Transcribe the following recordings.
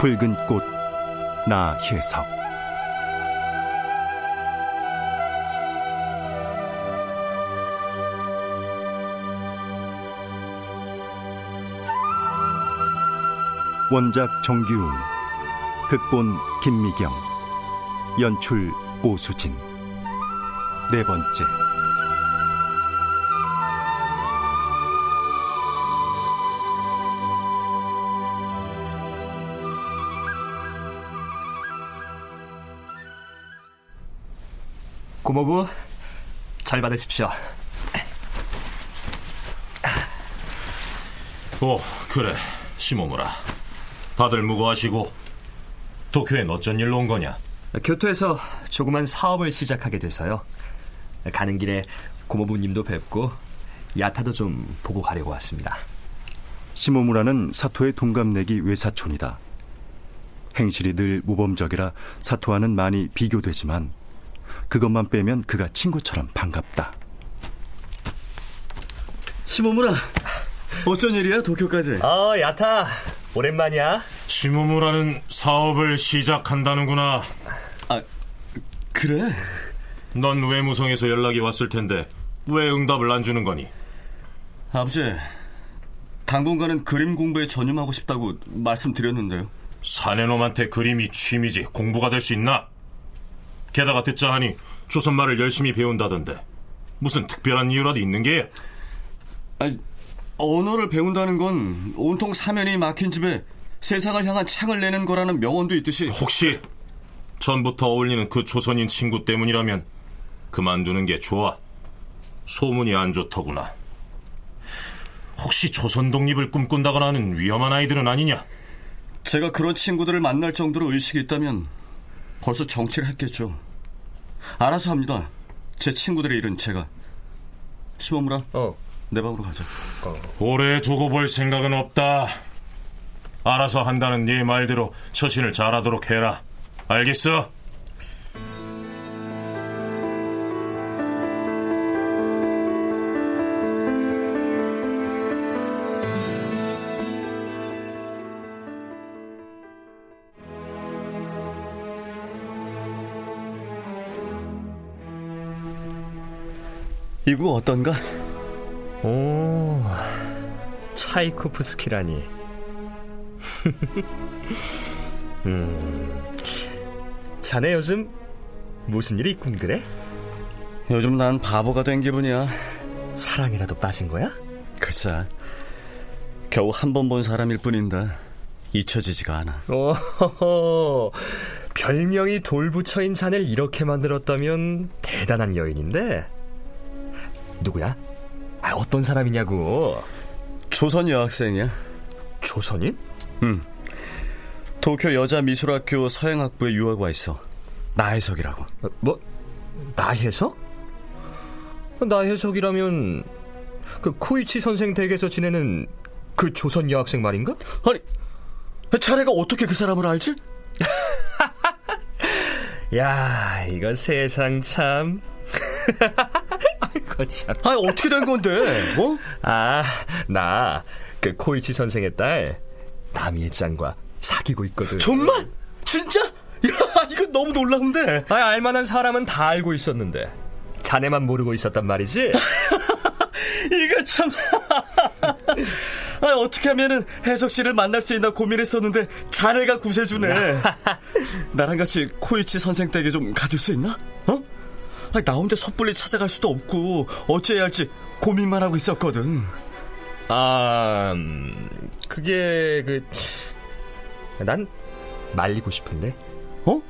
붉은 꽃 나혜석. 원작 정규웅 극본 김미경 연출 오수진. 네 번째 고모부 잘 받으십시오. 오, 그래. 시모무라. 다들 무거하시고 도쿄엔 어쩐 일로 온 거냐? 교토에서 조그만 사업을 시작하게 돼서요. 가는 길에 고모부님도 뵙고 야타도 좀 보고 가려고 왔습니다. 시모무라는 사토의 동갑내기 외사촌이다. 행실이 늘 모범적이라 사토와는 많이 비교되지만 그것만 빼면 그가 친구처럼 반갑다. 시모무라, 어쩐 일이야 도쿄까지? 어, 야타 오랜만이야. 시모무라는 사업을 시작한다는구나. 아, 그래? 넌 외무성에서 연락이 왔을 텐데 왜 응답을 안 주는 거니? 아버지, 당분간은 그림 공부에 전념하고 싶다고 말씀드렸는데요. 사내놈한테 그림이 취미지 공부가 될 수 있나? 게다가 듣자 하니 조선말을 열심히 배운다던데 무슨 특별한 이유라도 있는 게? 아니, 언어를 배운다는 건 온통 사면이 막힌 집에 세상을 향한 창을 내는 거라는 명언도 있듯이 혹시 전부터 어울리는 그 조선인 친구 때문이라면 그만두는 게 좋아. 소문이 안 좋더구나. 혹시 조선 독립을 꿈꾼다거나 하는 위험한 아이들은 아니냐? 제가 그런 친구들을 만날 정도로 의식이 있다면 벌써 정치를 했겠죠. 알아서 합니다. 제 친구들의 일은 제가. 시모무라, 어. 내 방으로 가자. 오래 두고 볼 생각은 없다. 알아서 한다는 네 말대로 처신을 잘하도록 해라. 알겠어? 이곡 어떤가? 오, 차이코프스키라니. 음, 자네 요즘 무슨 일이 있군 그래? 요즘 난 바보가 된 기분이야. 사랑이라도 빠진 거야? 글쎄, 겨우 한 번 본 사람일 뿐인데 잊혀지지가 않아. 오, 별명이 돌부처인 자네를 이렇게 만들었다면 대단한 여인인데. 누구야? 아, 어떤 사람이냐고. 조선 여학생이야. 조선인? 응. 도쿄 여자 미술학교 서양학부에 유학 와 있어. 나혜석이라고. 어, 뭐 나혜석? 나혜석이라면 그 코이치 선생 댁에서 지내는 그 조선 여학생 말인가? 아니, 자네가 어떻게 그 사람을 알지? 야, 이거 세상 참. 아이고 참. 아 어떻게 된 건데? 어? 아, 나 그 코이치 선생의 딸 짱과 사귀고 있거든. 정말? 진짜? 야, 이거 너무 놀라운데. 아, 알만한 사람은 다 알고 있었는데 자네만 모르고 있었단 말이지. 이거 참. 아, 어떻게 하면은 해석 씨를 만날 수 있나 고민했었는데 자네가 구세주네. 나랑 같이 코이치 선생 댁에 좀 가줄 수 있나? 어? 아, 나 혼자 섣불리 찾아갈 수도 없고 어찌해야 할지 고민만 하고 있었거든. 아, 음, 그게 그 난 말리고 싶은데. 어?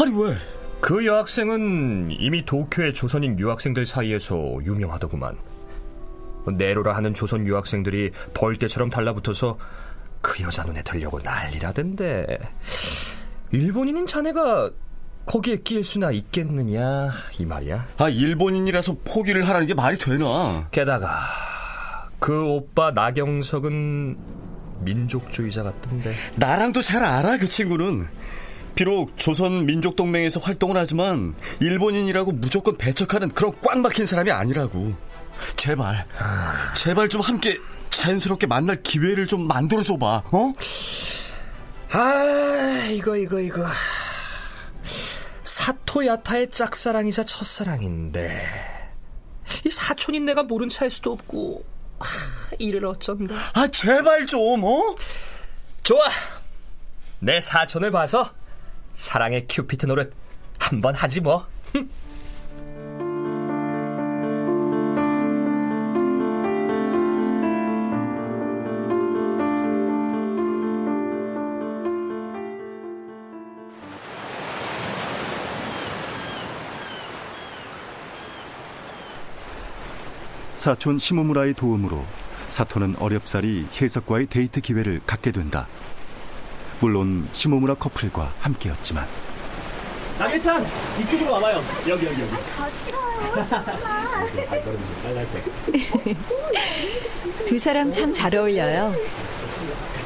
아니 왜? 그 여학생은 이미 도쿄의 조선인 유학생들 사이에서 유명하더구만. 네로라 하는 조선 유학생들이 벌떼처럼 달라붙어서 그 여자 눈에 들려고 난리라던데. 일본인인 자네가 거기에 끼일 수나 있겠느냐 이 말이야. 아 일본인이라서 포기를 하라는 게 말이 되나? 게다가 그 오빠 나경석은 민족주의자 같던데. 나랑도 잘 알아 그 친구는. 비록 조선 민족 동맹에서 활동을 하지만 일본인이라고 무조건 배척하는 그런 꽉 막힌 사람이 아니라고. 제발, 제발 좀 함께 자연스럽게 만날 기회를 좀 만들어 줘봐. 어? 아 이거 이거 이거 사 토야타의 짝사랑이자 첫사랑인데 이 사촌인 내가 모른 차일 수도 없고 아, 이를 어쩐다. 아 제발 좀 어? 좋아. 내 사촌을 봐서 사랑의 큐피트 노릇 한번 하지 뭐 사촌 시모무라의 도움으로 사토는 어렵사리 해석과의 데이트 기회를 갖게 된다. 물론 시모무라 커플과 함께였지만 나게찬 이쪽으로 와봐요. 여기 여기 여기. 두 사람 참 잘 어울려요.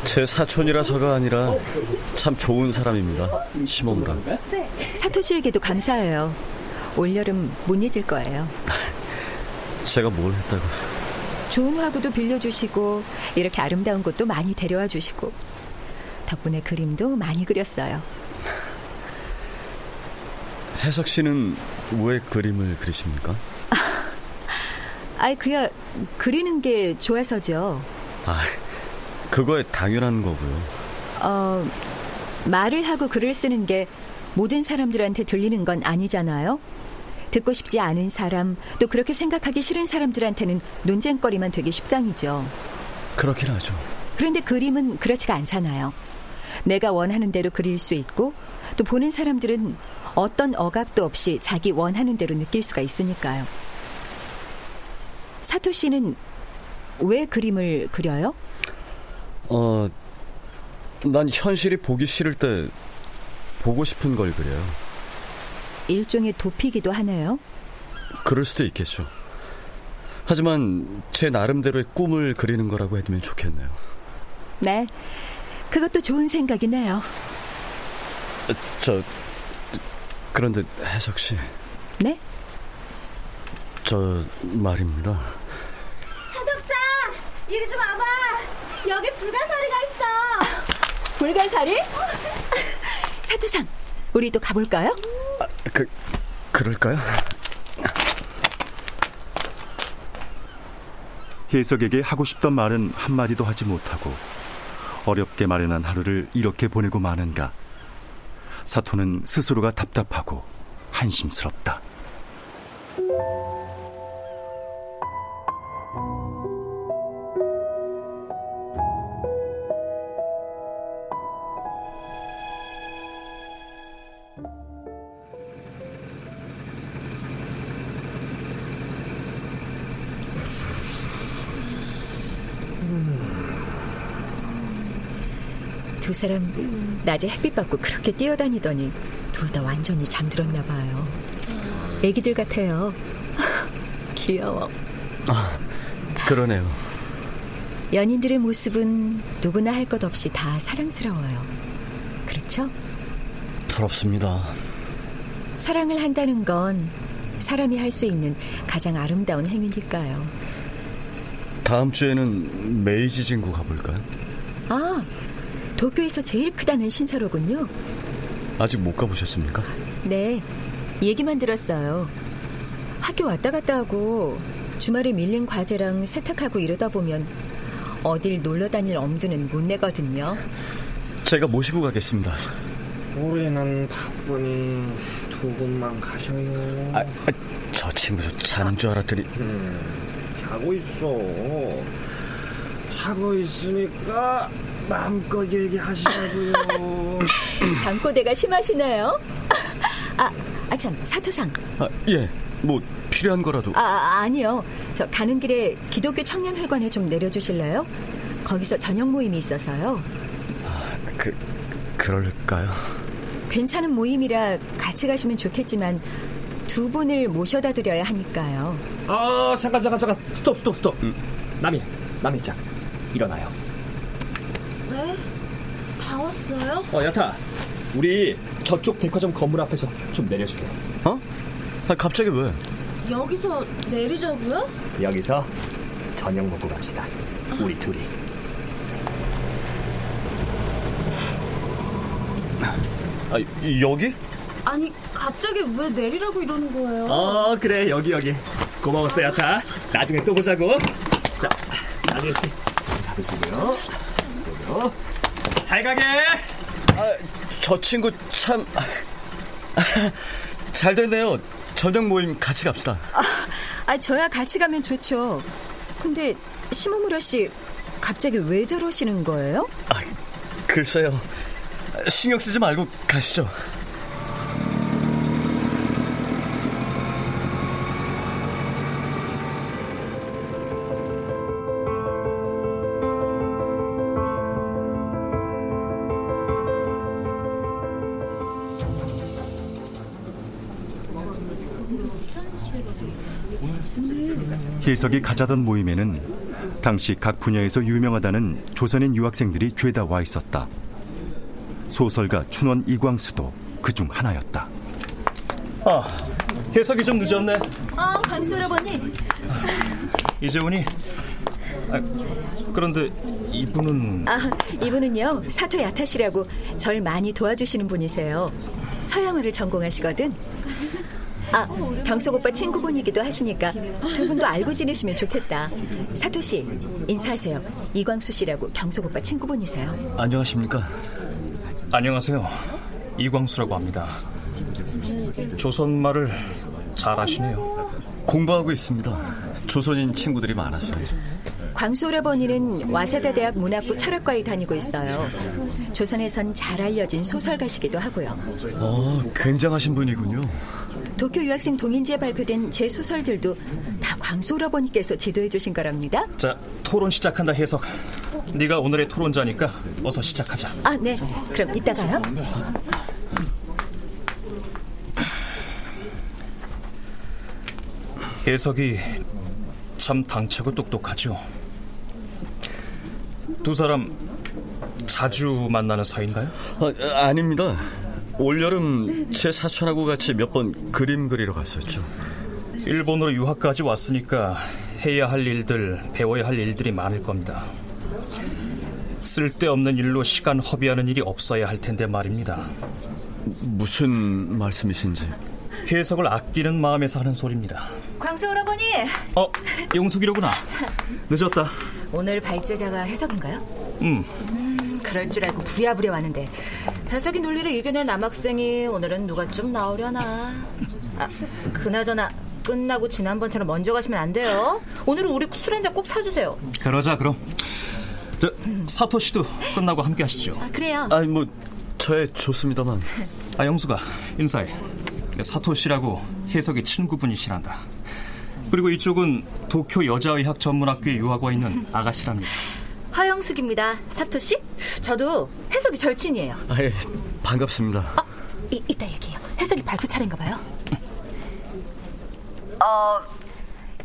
제 사촌이라서가 아니라 참 좋은 사람입니다. 시모무라. 사토 씨에게도 감사해요. 올여름 못 잊을 거예요. 제가 뭘 했다고? 좋은 화구도 빌려주시고 이렇게 아름다운 곳도 많이 데려와 주시고 덕분에 그림도 많이 그렸어요. 해석 씨는 왜 그림을 그리십니까? 아이 그야 그리는 게 좋아서죠. 아, 그거에 당연한 거고요. 어 말을 하고 글을 쓰는 게 모든 사람들한테 들리는 건 아니잖아요. 듣고 싶지 않은 사람, 또 그렇게 생각하기 싫은 사람들한테는 논쟁거리만 되기 십상이죠. 그렇긴 하죠. 그런데 그림은 그렇지가 않잖아요. 내가 원하는 대로 그릴 수 있고, 또 보는 사람들은 어떤 억압도 없이 자기 원하는 대로 느낄 수가 있으니까요. 사토 씨는 왜 그림을 그려요? 어, 난 현실이 보기 싫을 때 보고 싶은 걸 그려요. 일종의 도피기도 하네요. 그럴 수도 있겠죠. 하지만 제 나름대로의 꿈을 그리는 거라고 해두면 좋겠네요. 네, 그것도 좋은 생각이네요. 저 그런데 해석 씨, 네? 저 말입니다. 해석자 이리 좀 와봐 여기 불가사리가 있어 불가사리? 사토상, 우리도 가볼까요? 아, 그 그럴까요? 해석에게 하고 싶던 말은 한마디도 하지 못하고 어렵게 마련한 하루를 이렇게 보내고 마는가. 사토는 스스로가 답답하고 한심스럽다. 두 사람 낮에 햇빛 받고 그렇게 뛰어다니더니 둘 다 완전히 잠들었나 봐요. 애기들 같아요. 귀여워. 아, 그러네요. 연인들의 모습은 누구나 할 것 없이 다 사랑스러워요. 그렇죠? 부럽습니다. 사랑을 한다는 건 사람이 할 수 있는 가장 아름다운 행위니까요. 다음 주에는 메이지 진구 가볼까요? 아, 도쿄에서 제일 크다는 신사로군요. 아직 못 가보셨습니까? 네, 얘기만 들었어요. 학교 왔다 갔다 하고 주말에 밀린 과제랑 세탁하고 이러다 보면 어딜 놀러 다닐 엄두는 못 내거든요. 제가 모시고 가겠습니다. 우리는 바쁘니 두 분만 가셔요. 아, 아, 저 친구 저 자는 줄 알았더니 음, 자고 있어. 자고 있으니까 마음껏 얘기하시라고요. 잠꼬대가 심하시네요. 아, 아 참, 사토상. 아, 예, 뭐 필요한 거라도. 아, 아니요. 저 가는 길에 기독교 청년회관에 좀 내려주실래요? 거기서 저녁 모임이 있어서요. 아, 그 그럴까요? 괜찮은 모임이라 같이 가시면 좋겠지만 두 분을 모셔다 드려야 하니까요. 아, 잠깐 잠깐 잠깐. 스톱 스톱 스톱. 음. 남이 남이 짱 일어나요. 네? 다 왔어요? 어, 야타. 우리 저쪽 백화점 건물 앞에서 좀 내려주게. 어? 아, 갑자기 왜? 여기서 내리자고요? 여기서 저녁 먹고 갑시다. 우리 둘이. 아, 여기? 아니 갑자기 왜 내리라고 이러는 거예요? 어, 그래 여기 여기. 고마웠어 야타. 나중에 또 보자고. 자, 나중에 씨, 잘 잡으시고요. 저기요. 잘 가게. 아, 저 친구 참. 잘 됐네요. 저녁 모임 같이 갑시다. 아, 아, 저야 같이 가면 좋죠. 근데 시모무라 씨 갑자기 왜 저러시는 거예요? 아, 글쎄요. 신경 쓰지 말고 가시죠. 혜석이 가자던 모임에는 당시 각 분야에서 유명하다는 조선인 유학생들이 죄다 와 있었다. 소설가 춘원 이광수도 그 중 하나였다. 아, 해석이 좀 늦었네. 아, 강수 할아버니. 이제 오니? 아, 그런데 이분은 아, 이분은요 사토 야타시라고 절 많이 도와주시는 분이세요. 서양어를 전공하시거든. 아, 경석 오빠 친구분이기도 하시니까 두 분도 알고 지내시면 좋겠다. 사토 씨, 인사하세요. 이광수 씨라고 경석 오빠 친구분이세요. 안녕하십니까? 안녕하세요. 이광수라고 합니다. 조선말을 잘 아시네요. 공부하고 있습니다. 조선인 친구들이 많아서요. 광수 오라버니는 와세다 대학 문학부 철학과에 다니고 있어요. 조선에선 잘 알려진 소설가시기도 하고요. 어, 굉장하신 분이군요. 도쿄 유학생 동인지에 발표된 제 소설들도 다 광수 오라버니께서 지도해 주신 거랍니다. 자, 토론 시작한다 해석. 네가 오늘의 토론자니까 어서 시작하자. 아, 네. 그럼 이따가요. 해석이 참 당차고 똑똑하죠. 두 사람 자주 만나는 사이인가요? 아, 아닙니다. 올여름 제 사촌하고 같이 몇 번 그림 그리러 갔었죠. 일본으로 유학까지 왔으니까 해야 할 일들, 배워야 할 일들이 많을 겁니다. 쓸데없는 일로 시간 허비하는 일이 없어야 할 텐데 말입니다. 무슨 말씀이신지. 해석을 아끼는 마음에서 하는 소리입니다. 광수 오라버니. 어, 용숙이로구나. 늦었다. 오늘 발제자가 해석인가요? 음. 음, 그럴 줄 알고 부랴부랴 왔는데 해석이 논리를 이겨낼 남학생이 오늘은 누가 좀 나오려나. 아, 그나저나 끝나고 지난번처럼 먼저 가시면 안 돼요. 오늘은 우리 술 한 잔 꼭 사주세요. 그러자 그럼. 저 사토 씨도 끝나고 함께 하시죠. 아, 그래요. 아니 뭐 저의 좋습니다만. 아 영수가 인사해. 사토 씨라고 해석이 친구분이시란다. 그리고 이쪽은 도쿄 여자의학 전문학교에 유학와 있는 아가씨랍니다. 하영숙입니다. 사토 씨. 저도 해석이 절친이에요. 아, 예, 반갑습니다. 아, 이, 이따 얘기해요. 해석이 발표 차례인가 봐요. 어,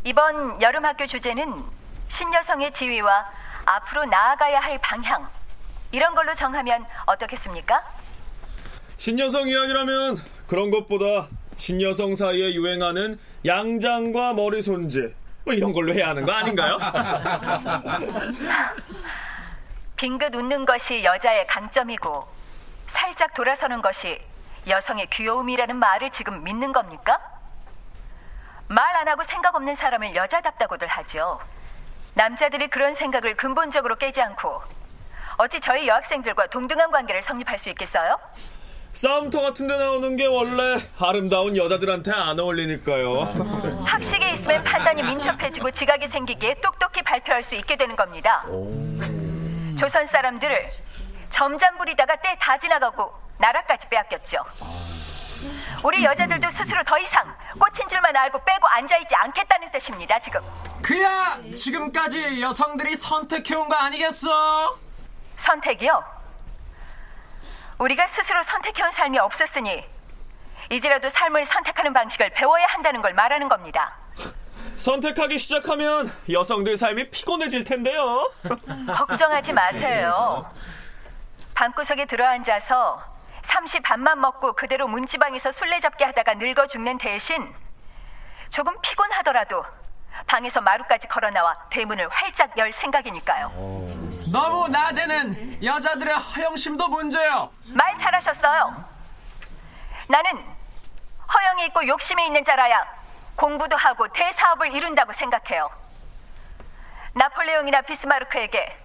이번 여름 학교 주제는 신여성의 지위와 앞으로 나아가야 할 방향 이런 걸로 정하면 어떻겠습니까? 신여성 이야기라면 그런 것보다 신여성 사이에 유행하는 양장과 머리 손질 뭐 이런 걸로 해야 하는 거 아닌가요? 빙긋 웃는 것이 여자의 강점이고 살짝 돌아서는 것이 여성의 귀여움이라는 말을 지금 믿는 겁니까? 말 안 하고 생각 없는 사람을 여자답다고들 하죠. 남자들이 그런 생각을 근본적으로 깨지 않고 어찌 저희 여학생들과 동등한 관계를 성립할 수 있겠어요? 싸움터 같은 데 나오는 게 원래 아름다운 여자들한테 안 어울리니까요. 학식에 있으면 판단이 민첩해지고 지각이 생기기에 똑똑히 발표할 수 있게 되는 겁니다. 조선 사람들을 점잠 부리다가 때 다 지나가고 나라까지 빼앗겼죠. 우리 여자들도 스스로 더 이상 꽂힌 줄만 알고 빼고 앉아있지 않겠다는 뜻입니다, 지금. 그야 지금까지 여성들이 선택해온 거 아니겠어? 선택이요? 우리가 스스로 선택해온 삶이 없었으니 이제라도 삶을 선택하는 방식을 배워야 한다는 걸 말하는 겁니다. 선택하기 시작하면 여성들 삶이 피곤해질 텐데요. 걱정하지 마세요. 방구석에 들어앉아서 삼시 밥만 먹고 그대로 문지방에서 술래잡기 하다가 늙어 죽는 대신 조금 피곤하더라도 방에서 마루까지 걸어 나와 대문을 활짝 열 생각이니까요. 너무 나대는 여자들의 허영심도 문제요. 말 잘하셨어요. 나는 허영이 있고 욕심이 있는 자라야 공부도 하고 대사업을 이룬다고 생각해요. 나폴레옹이나 비스마르크에게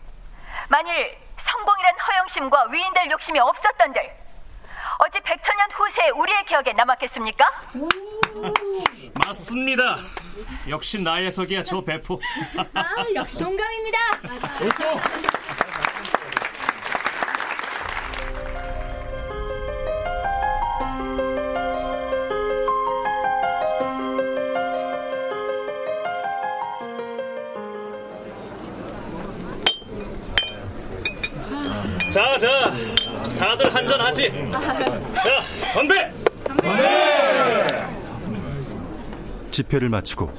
만일 성공이란 허영심과 위인될 욕심이 없었던들 어찌 백천년 후세에 우리의 기억에 남았겠습니까? 맞습니다. 역시 나의 석이야 저 배포. 아, 역시 동감입니다. 자, 다들 한잔 하시. 자, 건배! 집회를 마치고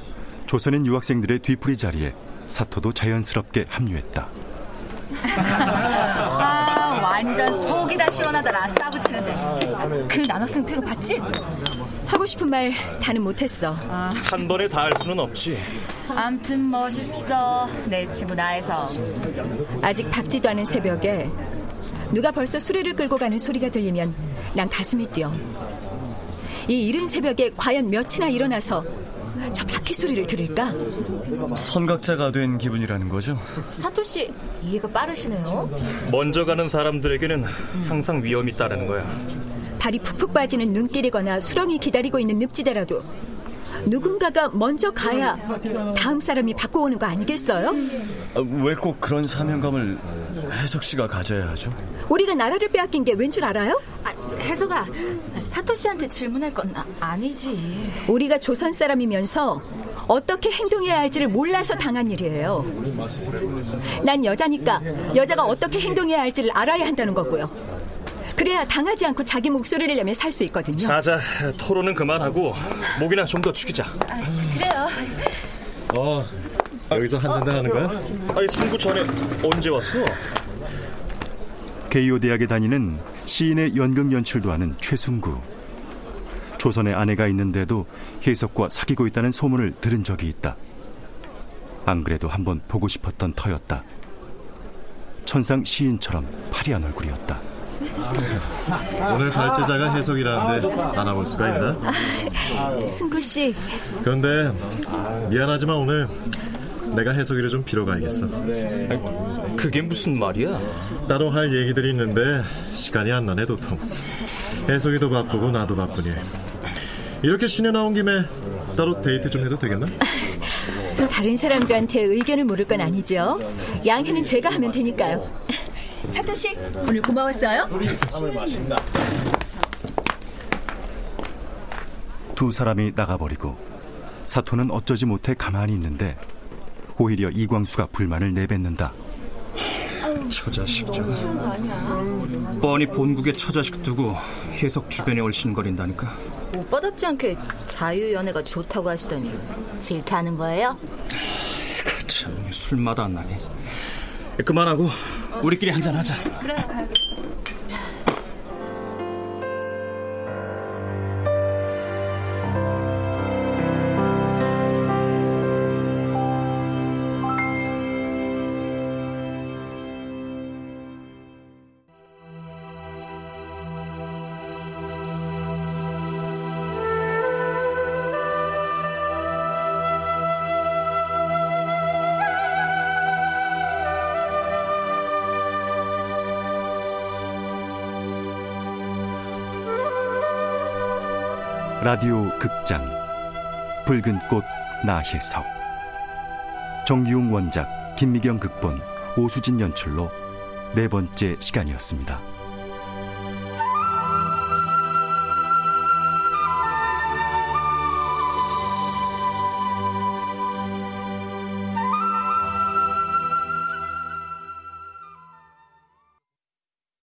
조선인 유학생들의 뒤풀이 자리에 사토도 자연스럽게 합류했다. 아, 완전 속이 다 시원하더라. 싸붙이는데. 그 남학생 표정 봤지? 하고 싶은 말 다는 못했어. 한 번에 다 할 수는 없지. 암튼 멋있어. 내 친구 나에서. 아직 밝지도 않은 새벽에 누가 벌써 수레를 끌고 가는 소리가 들리면 난 가슴이 뛰어. 이 이른 새벽에 과연 몇이나 일어나서 저 바퀴 소리를 들을까? 선각자가 된 기분이라는 거죠? 사토 씨 이해가 빠르시네요. 먼저 가는 사람들에게는 항상 위험이 따르는 거야. 발이 푹푹 빠지는 눈길이거나 수렁이 기다리고 있는 늪지대라도 누군가가 먼저 가야 다음 사람이 바꿔오는 거 아니겠어요? 왜꼭 그런 사명감을 해석 씨가 가져야 하죠? 우리가 나라를 빼앗긴 게 왠 줄 알아요? 아, 혜서가 사토 씨한테 질문할 건 아, 니지 우리가 조선 사람이면서 어떻게 행동해야 할지를 몰라서 당한 일이에요. 난 여자니까 여자가 어떻게 행동해야 할지를 알아야 한다는 거고요. 그래야 당하지 않고 자기 목소리를 내며 살 수 있거든요. 자자, 토론은 그만하고 목이나 좀더 축이자. 그래요. 어, 여기서 한잔 하는 거야? 아니 승부 전에 언제 왔어? 개요 대학에 다니는 시인의 연극 연출도 하는 최순구. 조선에 아내가 있는데도 혜석과 사귀고 있다는 소문을 들은 적이 있다. 안 그래도 한번 보고 싶었던 터였다. 천상 시인처럼 파리한 얼굴이었다. 오늘 발제자가 해석이라는데 안아볼 수가 있나? 승구 씨, 그런데 미안하지만 오늘 내가 해석이를 좀 빌어 가야겠어. 그게 무슨 말이야? 따로 할 얘기들이 있는데 시간이 안 나네 도통. 해석이도 바쁘고 나도 바쁘니. 이렇게 신에 나온 김에 따로 데이트 좀 해도 되겠나? 다른 사람들한테 의견을 물을 건 아니죠. 양해는 제가 하면 되니까요. 사토 씨, 오늘 고마웠어요. 두 사람이 나가버리고 사토는 어쩌지 못해 가만히 있는데 오히려 이광수가 불만을 내뱉는다. 처자식 저 뻔히 본국의 처자식 두고 해석 주변에 얼씬거린다니까 오빠답지 않게 자유연애가 좋다고 하시더니 질투하는 거예요? 참 술마다 안 나게. 그만하고 우리끼리 한잔 하자. 그래. 라디오 극장 붉은 꽃 나혜석 정기용 원작 김미경 극본 오수진 연출로 네 번째 시간이었습니다.